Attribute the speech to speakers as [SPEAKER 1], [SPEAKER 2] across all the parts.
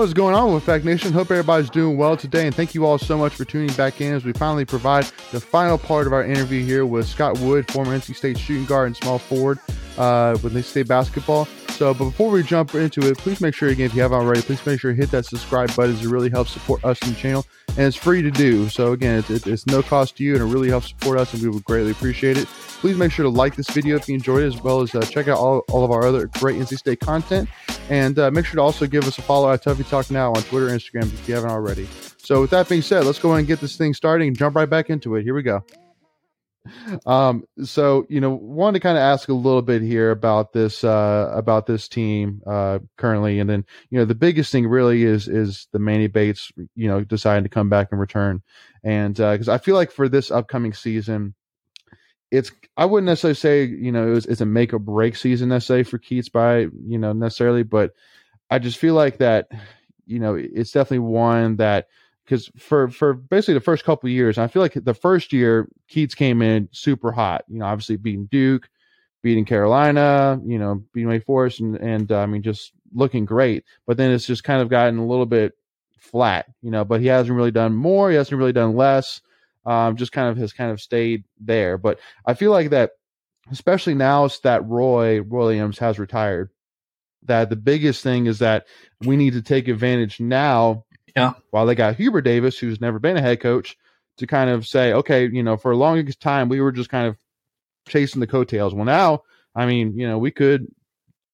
[SPEAKER 1] What's going on with Pack Nation? Hope everybody's doing well today, and thank you all so much for tuning back in as we finally provide the final part of our interview here with Scott Wood, former NC State shooting guard and small forward uh, with NC State basketball. So, but before we jump into it, please make sure again if you haven't already, please make sure to hit that subscribe button. It really helps support us in the channel, and it's free to do. So again, it's, it's, no cost to you, and it really helps support us, and we would greatly appreciate it. Please make sure to like this video if you enjoyed it, as well as uh, check out all, all of our other great NC State content. And uh, make sure to also give us a follow at Tuffy Talk Now on Twitter and Instagram if you haven't already. So, with that being said, let's go ahead and get this thing started and jump right back into it. Here we go. Um, so you know, wanted to kind of ask a little bit here about this uh, about this team uh, currently, and then you know, the biggest thing really is is the Manny Bates, you know, deciding to come back and return, and because uh, I feel like for this upcoming season, it's I wouldn't necessarily say you know it's, it's a make or break season necessarily for Keatts by you know necessarily, but I just feel like that you know it's definitely one that because for for basically the first couple years, I feel like the first year Keatts came in super hot. You know, obviously beating Duke, beating Carolina, you know, beating Wake Forest, and and uh, I mean just looking great. But then it's just kind of gotten a little bit flat, you know. But he hasn't really done more. He hasn't really done less. Um, just kind of has kind of stayed there. But I feel like that, especially now that Roy Williams has retired, that the biggest thing is that we need to take advantage now
[SPEAKER 2] yeah.
[SPEAKER 1] While they got Hubert Davis, who's never been a head coach, to kind of say, okay, you know, for a long time we were just kind of chasing the coattails. Well, now, I mean, you know, we could,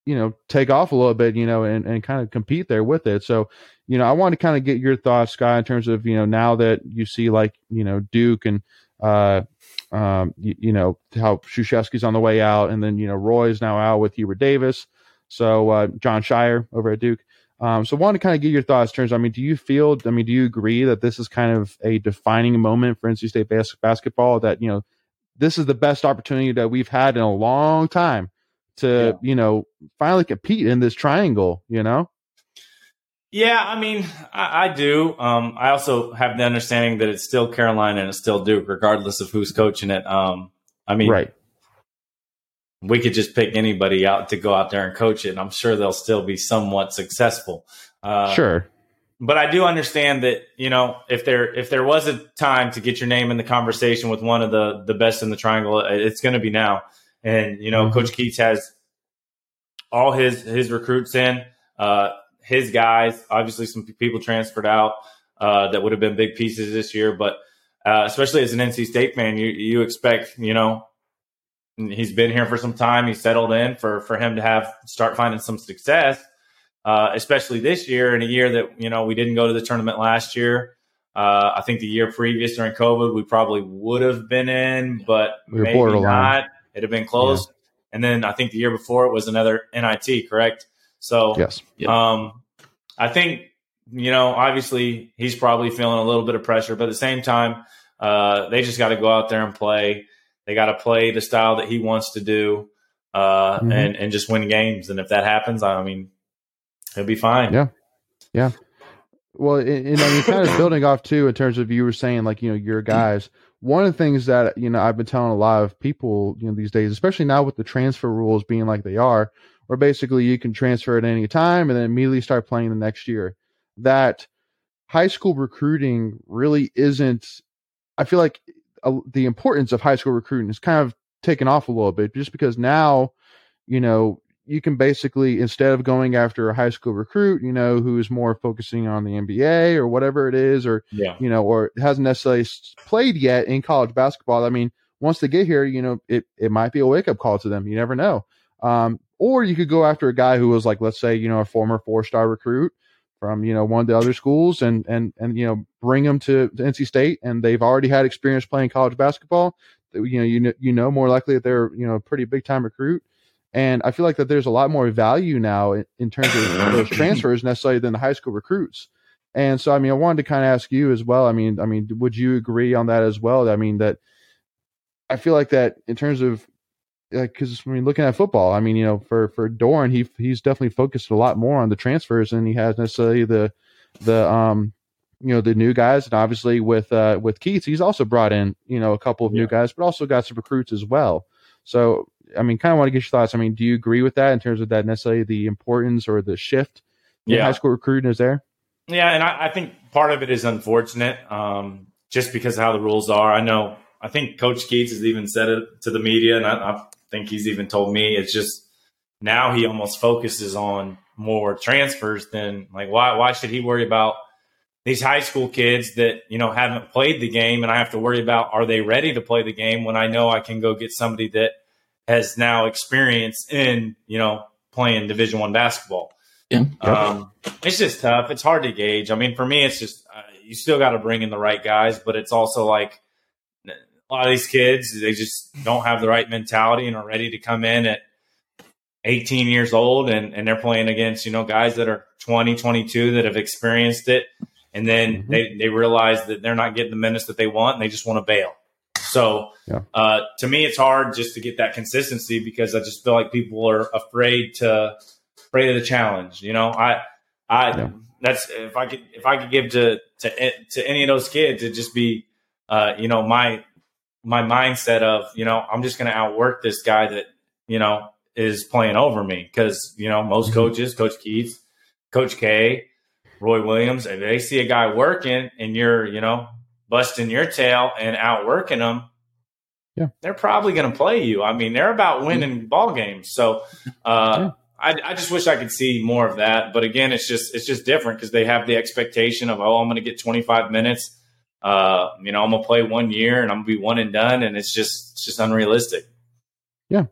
[SPEAKER 1] you know, take off a little bit, you know, and, and kind of compete there with it. So, you know, I want to kind of get your thoughts, Scott, in terms of, you know, now that you see like, you know, Duke and, uh, um, you, you know, how Krzyzewski's on the way out, and then, you know, Roy's now out with Hubert Davis. So, uh, Jon Scheyer over at Duke. Um, so, I want to kind of get your thoughts terms. I mean, do you feel? I mean, do you agree that this is kind of a defining moment for NC State bas- basketball? That you know, this is the best opportunity that we've had in a long time to yeah. you know finally compete in this triangle. You know.
[SPEAKER 2] Yeah, I mean, I, I do. Um, I also have the understanding that it's still Carolina and it's still Duke, regardless of who's coaching it. Um, I mean,
[SPEAKER 1] right
[SPEAKER 2] we could just pick anybody out to go out there and coach it, and I'm sure they'll still be somewhat successful.
[SPEAKER 1] Uh, sure.
[SPEAKER 2] But I do understand that you know if there if there was a time to get your name in the conversation with one of the the best in the triangle, it's going to be now. And you know, mm-hmm. Coach Keatts has all his his recruits in, uh, his guys. Obviously, some people transferred out uh, that would have been big pieces this year, but uh, especially as an NC State fan, you you expect you know he's been here for some time. He's settled in for for him to have start finding some success, uh, especially this year in a year that you know we didn't go to the tournament last year. Uh, I think the year previous during COVID we probably would have been in, but we maybe not. It'd have been closed. Yeah. And then I think the year before it was another NIT, correct? So
[SPEAKER 1] yes,
[SPEAKER 2] yep. um, I think you know obviously he's probably feeling a little bit of pressure, but at the same time, uh, they just got to go out there and play. They got to play the style that he wants to do, uh, mm-hmm. and and just win games. And if that happens, I mean, he'll be fine.
[SPEAKER 1] Yeah, yeah. Well, and, I mean, kind of building off too, in terms of you were saying, like you know, your guys. One of the things that you know I've been telling a lot of people, you know, these days, especially now with the transfer rules being like they are, where basically you can transfer at any time and then immediately start playing the next year. That high school recruiting really isn't. I feel like the importance of high school recruiting is kind of taken off a little bit just because now, you know, you can basically instead of going after a high school recruit, you know, who is more focusing on the NBA or whatever it is, or
[SPEAKER 2] yeah.
[SPEAKER 1] you know, or hasn't necessarily played yet in college basketball. I mean, once they get here, you know, it it might be a wake up call to them. You never know. Um, or you could go after a guy who was like, let's say, you know, a former four star recruit from you know one of the other schools and and and you know bring them to, to NC State and they've already had experience playing college basketball. You know you know you know more likely that they're you know a pretty big time recruit. And I feel like that there's a lot more value now in, in terms of those transfers necessarily than the high school recruits. And so I mean I wanted to kind of ask you as well. I mean I mean would you agree on that as well? I mean that I feel like that in terms of because I mean, looking at football, I mean, you know, for for Doeren, he he's definitely focused a lot more on the transfers than he has necessarily the the um you know the new guys, and obviously with uh with Keatts, he's also brought in you know a couple of yeah. new guys, but also got some recruits as well. So I mean, kind of want to get your thoughts. I mean, do you agree with that in terms of that necessarily the importance or the shift?
[SPEAKER 2] Yeah,
[SPEAKER 1] high school recruiting is there.
[SPEAKER 2] Yeah, and I, I, think part of it is unfortunate, um, just because of how the rules are. I know. I think Coach Keatts has even said it to the media, and I, I think he's even told me it's just now he almost focuses on more transfers than like why why should he worry about these high school kids that you know haven't played the game and I have to worry about are they ready to play the game when I know I can go get somebody that has now experience in you know playing Division One basketball.
[SPEAKER 3] Yeah,
[SPEAKER 2] um, it's just tough. It's hard to gauge. I mean, for me, it's just uh, you still got to bring in the right guys, but it's also like a lot of these kids they just don't have the right mentality and are ready to come in at 18 years old and, and they're playing against you know guys that are 20 22 that have experienced it and then mm-hmm. they, they realize that they're not getting the minutes that they want and they just want to bail so yeah. uh, to me it's hard just to get that consistency because i just feel like people are afraid to afraid of the challenge you know i i yeah. that's if i could if i could give to to to any of those kids it'd just be uh, you know my my mindset of you know i'm just going to outwork this guy that you know is playing over me because you know most mm-hmm. coaches coach keatts coach k Roy Williams, if they see a guy working and you're, you know, busting your tail and outworking them,
[SPEAKER 1] yeah.
[SPEAKER 2] they're probably going to play you. I mean, they're about winning yeah. ball games. So, uh, yeah. I, I, just wish I could see more of that. But again, it's just it's just different because they have the expectation of oh, I'm going to get 25 minutes. Uh, you know, I'm to play one year and I'm to be one and done, and it's just it's just unrealistic.
[SPEAKER 1] Yeah,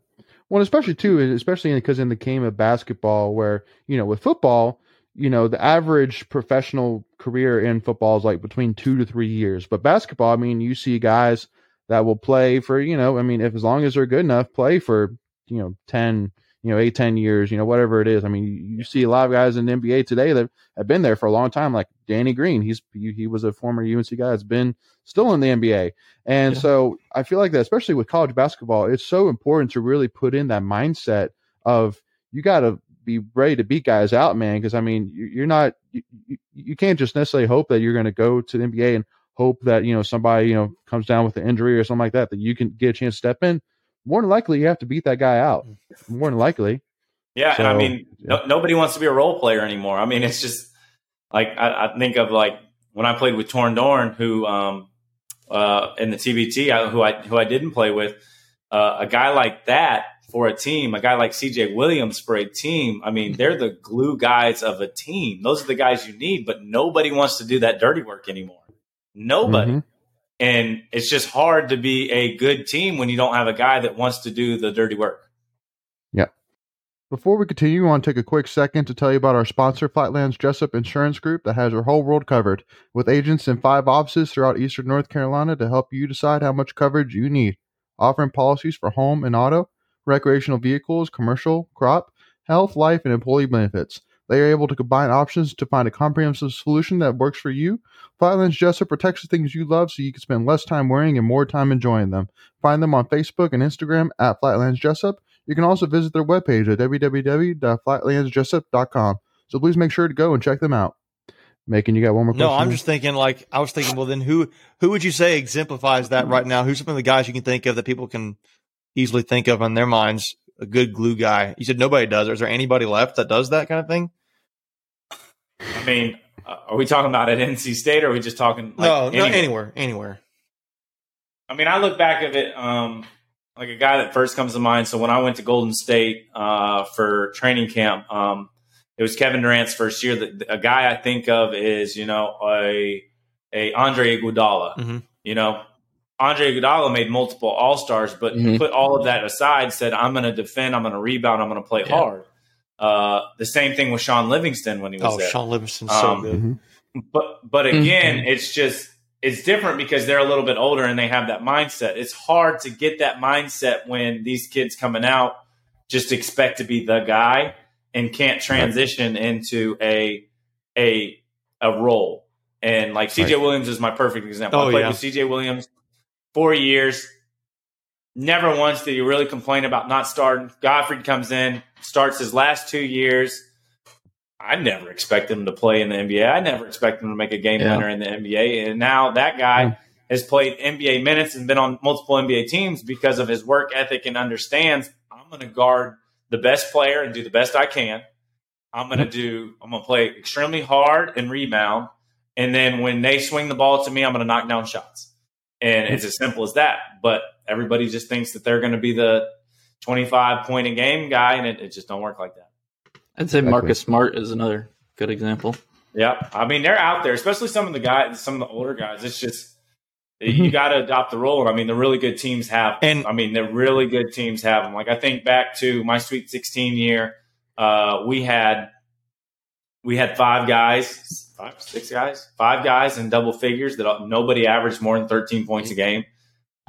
[SPEAKER 1] well, especially too, especially because in the game of basketball, where you know with football, you know, the average professional career in football is like between two to three years. But basketball, I mean, you see guys that will play for, you know, I mean, if as long as they're good enough, play for, you know, 10, you know, eight, 10 years, you know, whatever it is. I mean, you, you see a lot of guys in the NBA today that have been there for a long time, like Danny Green. He's, he, he was a former UNC guy that's been still in the NBA. And yeah. so I feel like that, especially with college basketball, it's so important to really put in that mindset of, you got to be ready to beat guys out, man. Because I mean, you're not you, you can't just necessarily hope that you're going to go to the NBA and hope that you know somebody you know comes down with an injury or something like that that you can get a chance to step in. More than likely, you have to beat that guy out. More than likely.
[SPEAKER 2] Yeah, so, and I mean, yeah. no, nobody wants to be a role player anymore. I mean, it's just like I, I think of like when I played with Torin Dorn, who um, uh, in the TBT, I, who I who I didn't play with, uh, a guy like that for a team, a guy like CJ Williams for a team, I mean, they're the glue guys of a team. Those are the guys you need, but nobody wants to do that dirty work anymore. Nobody. Mm-hmm. And it's just hard to be a good team when you don't have a guy that wants to do the dirty work.
[SPEAKER 1] Yeah. Before we continue, I want to take a quick second to tell you about our sponsor, Flatlands Jessup Insurance Group, that has your whole world covered, with agents in five offices throughout eastern North Carolina to help you decide how much coverage you need. Offering policies for home and auto recreational vehicles, commercial, crop, health, life, and employee benefits. They are able to combine options to find a comprehensive solution that works for you. Flatlands Jessup protects the things you love so you can spend less time worrying and more time enjoying them. Find them on Facebook and Instagram at Flatlands Jessup. You can also visit their webpage at www.flatlandsjessup.com. So please make sure to go and check them out. Making you got one more question?
[SPEAKER 3] No, I'm just thinking like I was thinking, well then who who would you say exemplifies that right now? Who's some of the guys you can think of that people can easily think of in their minds a good glue guy. You said nobody does. Is there anybody left that does that kind of thing?
[SPEAKER 2] I mean, uh, are we talking about at NC State or are we just talking? Like
[SPEAKER 3] no, anywhere? no, anywhere, anywhere.
[SPEAKER 2] I mean, I look back at it um, like a guy that first comes to mind. So when I went to Golden State uh, for training camp, um, it was Kevin Durant's first year. That a guy I think of is you know a a Andre Iguodala. Mm-hmm. You know, Andre Iguodala made multiple All Stars, but mm-hmm. put all of that aside, said, "I'm going to defend, I'm going to rebound, I'm going to play yeah. hard." Uh, the same thing with Shaun Livingston when he was
[SPEAKER 3] oh,
[SPEAKER 2] there.
[SPEAKER 3] Shaun Livingston, um, so good. Mm-hmm.
[SPEAKER 2] But but again, mm-hmm. it's just it's different because they're a little bit older and they have that mindset. It's hard to get that mindset when these kids coming out just expect to be the guy and can't transition right. into a a a role. And like CJ right. Williams is my perfect example. Oh, I played yeah. with CJ Williams four years. Never once did he really complain about not starting. Gottfried comes in, starts his last two years. I never expected him to play in the NBA. I never expected him to make a game yeah. winner in the NBA. And now that guy mm. has played NBA minutes and been on multiple NBA teams because of his work ethic and understands I'm going to guard the best player and do the best I can. I'm going to do. I'm going to play extremely hard and rebound, and then when they swing the ball to me, I'm going to knock down shots. And it's as simple as that. But everybody just thinks that they're going to be the 25 point a game guy, and it, it just don't work like that.
[SPEAKER 4] I'd say Marcus Smart is another good example.
[SPEAKER 2] Yeah, I mean they're out there, especially some of the guys, some of the older guys. It's just mm-hmm. you got to adopt the role. And I mean, the really good teams have, and I mean, the really good teams have them. Like I think back to my Sweet 16 year, uh, we had we had five guys, five, six guys, five guys in double figures that nobody averaged more than 13 points a game.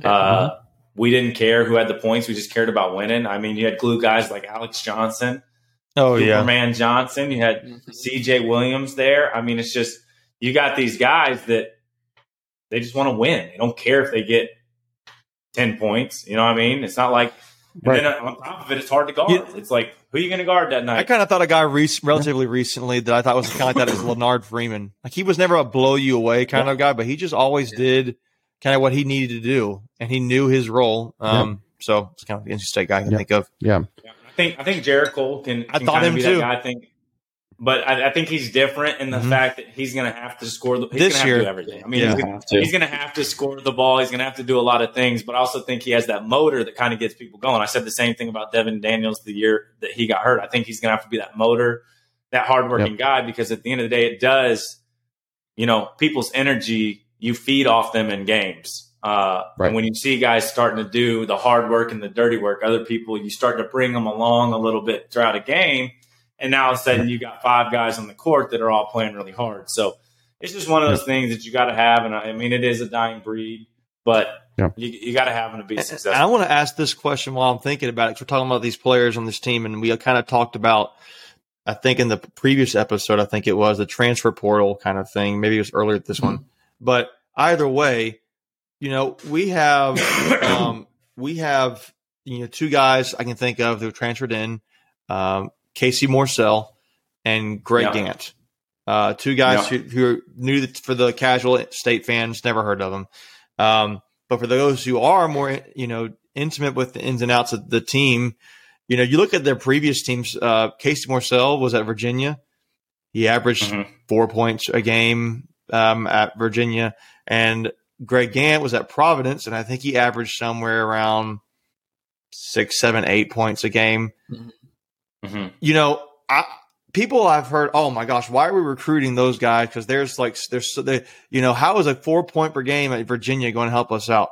[SPEAKER 2] Uh, we didn't care who had the points; we just cared about winning. I mean, you had glue guys like Alex Johnson
[SPEAKER 3] Oh Superman yeah,
[SPEAKER 2] Man Johnson. You had mm-hmm. C.J. Williams there. I mean, it's just you got these guys that they just want to win. They don't care if they get ten points. You know what I mean? It's not like. Right. Then on top of it, it's hard to guard. Yeah. It's like who are you going to guard that night?
[SPEAKER 3] I kind of thought a guy re- relatively recently that I thought was kind of like that is Leonard Freeman. Like he was never a blow you away kind yeah. of guy, but he just always did kind of what he needed to do, and he knew his role. Um, yeah. So it's kind of the NC State guy I can think of.
[SPEAKER 1] Yeah I
[SPEAKER 2] think I think Jericole can. can
[SPEAKER 3] I thought him too.
[SPEAKER 2] I think, but I, I, think he's different in the mm-hmm. fact that he's going to have to score the. He's
[SPEAKER 3] this
[SPEAKER 2] year,
[SPEAKER 3] do
[SPEAKER 2] everything. I mean, yeah. he's, going to have to score the ball. He's going to have to do a lot of things. But I also think he has that motor that kind of gets people going. I said the same thing about Devon Daniels the year that he got hurt. I think he's going to have to be that motor, that hardworking yep. guy, because at the end of the day, it does. You know, people's energy you feed off them in games. Uh, right. And when you see guys starting to do the hard work and the dirty work, other people, you start to bring them along a little bit throughout a game. And now all of a sudden you got five guys on the court that are all playing really hard. So it's just one of those things that you got to have. And I, I, mean, it is a dying breed, but yeah. you, you got to have them to be successful.
[SPEAKER 3] I want to ask this question while I'm thinking about it. Cause we're talking about these players on this team and we kind of talked about, I think in the previous episode, I think it was the transfer portal kind of thing. Maybe it was earlier at this mm-hmm. one, but either way, you know, we have um, we have you know two guys I can think of who transferred in, um, Casey Morsell, and Greg yeah. Gantt. Uh, two guys yeah. who, who new that for the casual state fans, never heard of them. Um, but for those who are more, you know, intimate with the ins and outs of the team, you know, you look at their previous teams. Uh, Casey Morsell was at Virginia. He averaged mm-hmm. four points a game um, at Virginia, and Greg Gantt was at Providence, and I think he averaged somewhere around six, seven, eight points a game. Mm-hmm. You know, I, people I've heard, oh my gosh, why are we recruiting those guys? Because there's like, there's, they, you know, how is a four point per game at Virginia going to help us out?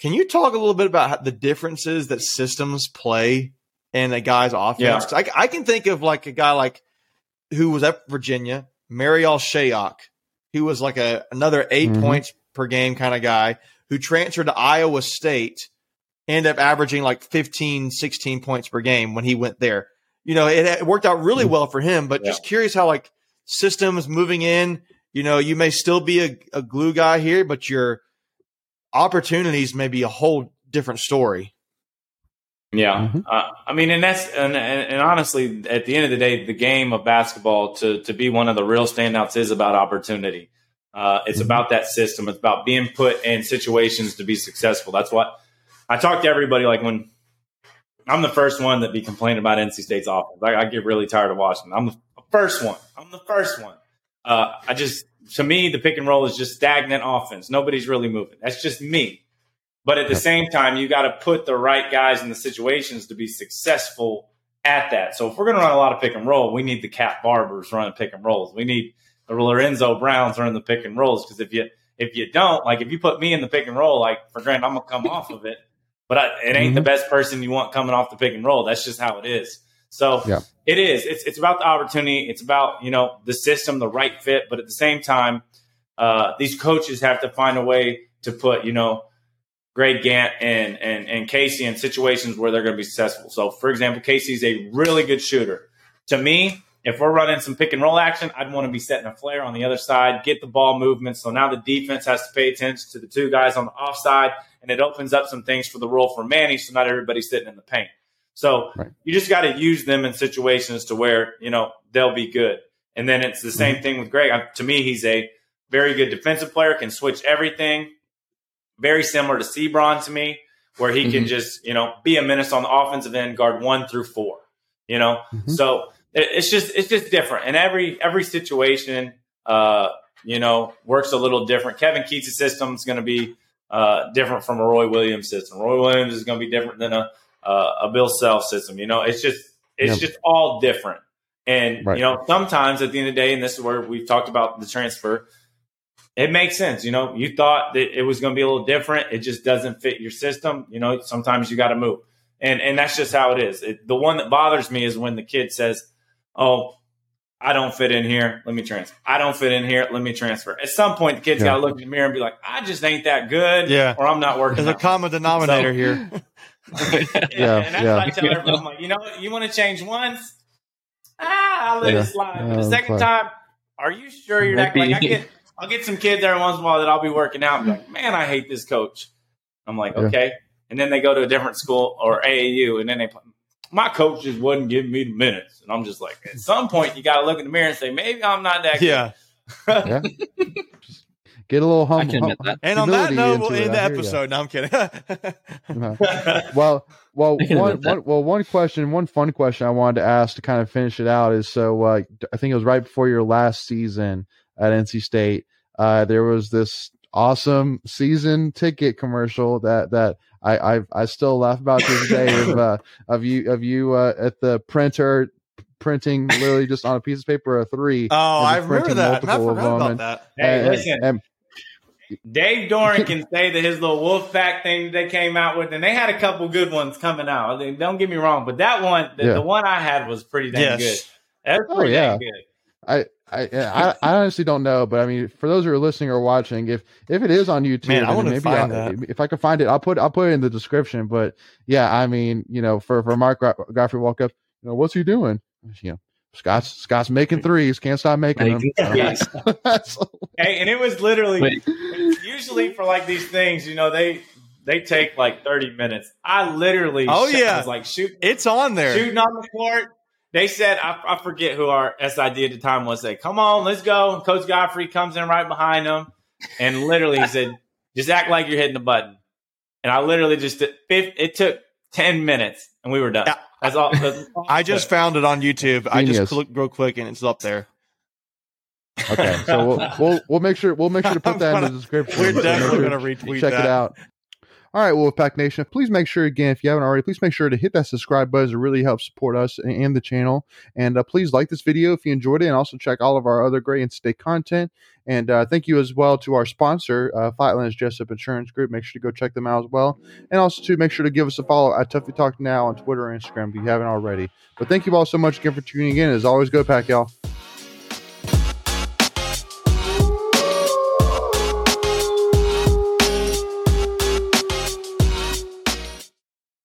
[SPEAKER 3] Can you talk a little bit about the differences that systems play in a guy's offense? Yeah. I, I, can think of like a guy like who was at Virginia, Marial Shayok, who was like a another 8 mm-hmm. points per game kind of guy who transferred to Iowa State, ended up averaging like 15, 16 points per game when he went there. You know, it, it worked out really mm-hmm. well for him, but yeah. just curious how like systems moving in, you know, you may still be a, a glue guy here, but your opportunities may be a whole different story.
[SPEAKER 2] Yeah, mm-hmm. uh, I mean, and that's and, and, and, honestly, at the end of the day, the game of basketball to to be one of the real standouts is about opportunity. Uh, it's mm-hmm. about that system. It's about being put in situations to be successful. That's what I talk to everybody. Like when I'm the first one that be complaining about NC State's offense, I, I get really tired of watching. I'm the first one. I'm the first one. Uh, I just to me the pick and roll is just stagnant offense. Nobody's really moving. That's just me. But at the same time, you got to put the right guys in the situations to be successful at that. So if we're going to run a lot of pick and roll, we need the Cat Barbers running pick and rolls. We need the Lorenzo Browns in the pick and rolls because if you if you don't like if you put me in the pick and roll, like for granted, I'm gonna come off of it, but I, it ain't mm-hmm. the best person you want coming off the pick and roll. That's just how it is. So yeah. it is. It's it's about the opportunity. It's about you know the system, the right fit, but at the same time, uh, these coaches have to find a way to put you know Greg Gantt and and and Casey in situations where they're going to be successful. So, for example, Casey's a really good shooter. To me, if we're running some pick and roll action, I'd want to be setting a flare on the other side, get the ball movement. So now the defense has to pay attention to the two guys on the offside, and it opens up some things for the role for Manny. So not everybody's sitting in the paint. So right. you just got to use them in situations to where you know they'll be good. And then it's the same mm-hmm. thing with Greg. To me, he's a very good defensive player, can switch everything. Very similar to Seabron to me, where he mm-hmm. can just you know be a menace on the offensive end, guard one through four. You know, mm-hmm. so it, it's just it's just different, and every every situation, uh, you know, works a little different. Kevin Keatts' system is going to be uh, different from a Roy Williams system. Roy Williams is going to be different than a uh, a Bill Self system. You know, it's just it's just all different. And
[SPEAKER 1] Right.
[SPEAKER 2] you know, sometimes at the end of the day, and this is where we've talked about the transfer, it makes sense. You know, you thought that it was going to be a little different. It just doesn't fit your system. You know, sometimes you got to move, and and that's just how it is. It, the one that bothers me is when the kid says, "Oh, I don't fit in here. Let me transfer. I don't fit in here. Let me transfer." At some point, the kid's
[SPEAKER 1] Yeah.
[SPEAKER 2] got to look in the mirror and be like, "I just ain't that good,
[SPEAKER 3] Yeah.
[SPEAKER 2] or I'm not working."
[SPEAKER 3] There's a common denominator here.
[SPEAKER 1] Yeah,
[SPEAKER 2] and that's
[SPEAKER 1] yeah.
[SPEAKER 2] what I tell everyone. I'm like, you know what? You want to change once? Ah, I'll let
[SPEAKER 1] Yeah.
[SPEAKER 2] it slide.
[SPEAKER 1] Yeah,
[SPEAKER 2] the second
[SPEAKER 1] fine.
[SPEAKER 2] time, are you sure you're not?
[SPEAKER 4] Might
[SPEAKER 2] Like, I get, I'll get some kids every once in a while that I'll be working out. And be like, man, I hate this coach. I'm like,
[SPEAKER 1] Yeah.
[SPEAKER 2] okay. And then they go to a different school or AAU, and then they, my coach just wasn't giving me the minutes, and I'm just like, at some point, you got to look in the mirror and say, maybe I'm not that.
[SPEAKER 3] Yeah.
[SPEAKER 1] Yeah. Get a little
[SPEAKER 4] I
[SPEAKER 1] humble.
[SPEAKER 4] can admit that.
[SPEAKER 3] And on that note, we'll end the
[SPEAKER 1] I hear ya.
[SPEAKER 3] episode. No, I'm kidding.
[SPEAKER 1] well, well, one, one, well, one question, one fun question I wanted to ask to kind of finish it out is so uh, I think it was right before your last season at NC State. Uh, there was this awesome season ticket commercial that that I I, I still laugh about to this day of uh, of you of you uh, at the printer printing literally just on a piece of paper a three.
[SPEAKER 3] oh, I remember that. And I forgot about
[SPEAKER 1] and-
[SPEAKER 3] that.
[SPEAKER 2] Hey,
[SPEAKER 1] and-
[SPEAKER 2] listen.
[SPEAKER 1] and-
[SPEAKER 2] Dave Doeren can say that his little wolf pack thing that they came out with, and they had a couple good ones coming out. I mean, don't get me wrong, but that one, the,
[SPEAKER 1] Yeah.
[SPEAKER 2] the one I had was pretty damn
[SPEAKER 3] Yes.
[SPEAKER 2] good. That was
[SPEAKER 1] Oh, yeah.
[SPEAKER 2] dang good.
[SPEAKER 1] I, I I I honestly don't know, but I mean, for those who are listening or watching, if if it is on YouTube,
[SPEAKER 3] Man, I
[SPEAKER 1] then
[SPEAKER 3] wanna
[SPEAKER 1] maybe
[SPEAKER 3] find
[SPEAKER 1] I'll-
[SPEAKER 3] that.
[SPEAKER 1] if I can find it, I'll put I'll put it in the description. But yeah, I mean, you know, for for Mark Gra- Gottfried walk up, you know, what's he doing? You know, Scott's Scott's making threes, can't stop making them.
[SPEAKER 4] Yes.
[SPEAKER 2] Hey, and it was literally
[SPEAKER 4] Wait.
[SPEAKER 2] usually for like these things, you know, they they take like thirty minutes. I literally,
[SPEAKER 3] Oh,
[SPEAKER 2] shot-
[SPEAKER 3] yeah.
[SPEAKER 2] Was like shoot,
[SPEAKER 3] It's on there.
[SPEAKER 2] shooting on the court. They said, I, I forget who our SID at the time was. Say, come on, let's go. And Coach Gottfried comes in right behind them, and literally he said, just act like you're hitting the button. And I literally just did, it took ten minutes, and we were done.
[SPEAKER 3] Yeah.
[SPEAKER 2] That's all. That's all
[SPEAKER 3] I just found it on YouTube. I just clicked real quick and it's up there.
[SPEAKER 1] okay, so we'll, we'll we'll make sure we'll make sure to put that in
[SPEAKER 3] gonna-
[SPEAKER 1] the description.
[SPEAKER 3] We're
[SPEAKER 1] So
[SPEAKER 3] definitely
[SPEAKER 1] sure-
[SPEAKER 3] going to retweet
[SPEAKER 1] check
[SPEAKER 3] that.
[SPEAKER 1] it out. All right, Wolfpack Nation, please make sure again if you haven't already, please make sure to hit that subscribe button. It really helps support us and- the channel. And uh, please like this video if you enjoyed it, and also check all of our other great NC State content. And uh, thank you as well to our sponsor, uh, Flatlands Jessup Insurance Group. Make sure to go check them out as well, and also to make sure to give us a follow at Tuffy Talk Now on Twitter and Instagram if you haven't already. But thank you all so much again for tuning in. As always, go pack, y'all.